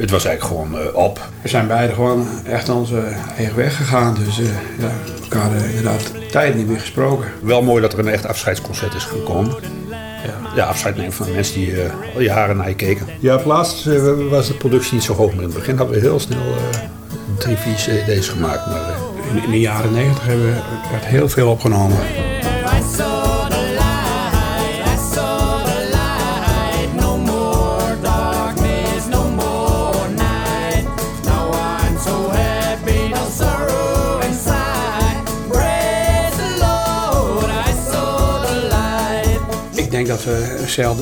het was eigenlijk gewoon eh, op. We zijn beide gewoon echt onze eigen weg gegaan. Dus uh, ja, elkaar uh, inderdaad tijd niet meer gesproken. Wel mooi dat er een echt afscheidsconcert is gekomen. Ja, ja afscheid nemen van mensen die al jaren naar je keken. Ja, op laatst was de productie niet zo hoog, maar in het begin hadden we heel snel drie, vier cd's gemaakt. Maar, in, in, de jaren negentig hebben we werd heel veel opgenomen. Denk dat we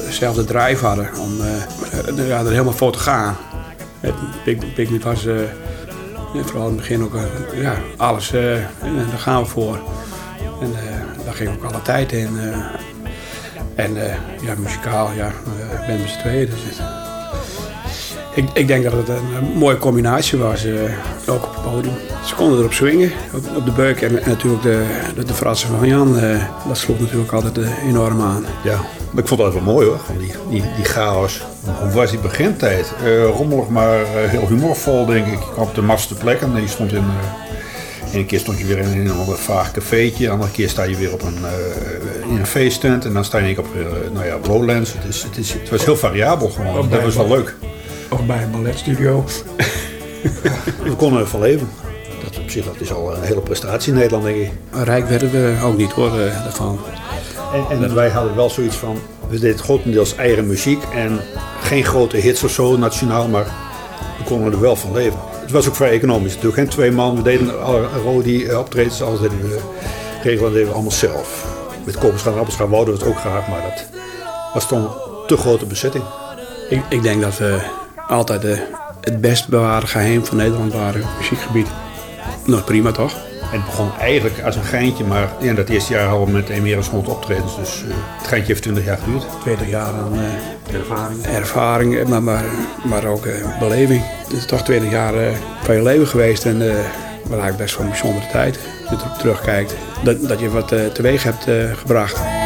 eenzelfde drive hadden om uh, er helemaal voor te gaan. Big, was uh, vooral in het begin ook uh, ja, alles, daar gaan we voor. En daar ging ook alle tijd in. en ja, muzikaal, ja, ik ben met z'n tweeën. Dus ik, ik, denk dat het een, mooie combinatie was, ook op het podium. Ze konden erop swingen, op, op de beuk. En, natuurlijk de, de, de frassen van Jan, dat sloeg natuurlijk altijd enorm aan. Ja, maar ik vond het wel mooi hoor, die, die, die chaos. Hoe was die begintijd? Uh, rommelig, maar uh, heel humorvol denk ik. Ik kwam op de maste plek en je stond in... Uh, Eén keer stond je weer in een ander vaag cafeetje. De andere keer sta je weer op een, in een feesttent. En dan sta je op nou ja, Lowlands. Het, is, het, is, het was heel variabel gewoon. dat was wel leuk. Of bij een balletstudio. we konden ervan leven. Dat op zich dat is al een hele prestatie in Nederland, denk ik. Rijk werden we ook niet hoor, daarvan. En, en wij hadden wel zoiets van, we deden grotendeels eigen muziek en geen grote hits of zo nationaal, maar we konden er wel van leven. Het was ook vrij economisch natuurlijk. Geen twee man, we deden alle Rodi eh, optredens, alles deden we, regelen deden we allemaal zelf. Met Koperschaal en Appelschaal wouden we het ook graag, maar dat was toch een te grote bezetting. Ik, ik denk dat we altijd de, het best bewaarde geheim van Nederland waren, muziekgebied. Nog prima toch? het begon eigenlijk als een geintje, maar in dat eerste jaar hadden we meer dan 100 optredens. Dus uh, het geintje heeft 20 jaar geduurd. 20 jaar aan uh, ervaring. Ervaring, maar, maar, maar ook uh, beleving. Het is toch 20 jaar van je leven geweest en uh, maar eigenlijk best wel een bijzondere tijd. Als je erop terugkijkt, dat, dat je wat teweeg hebt gebracht.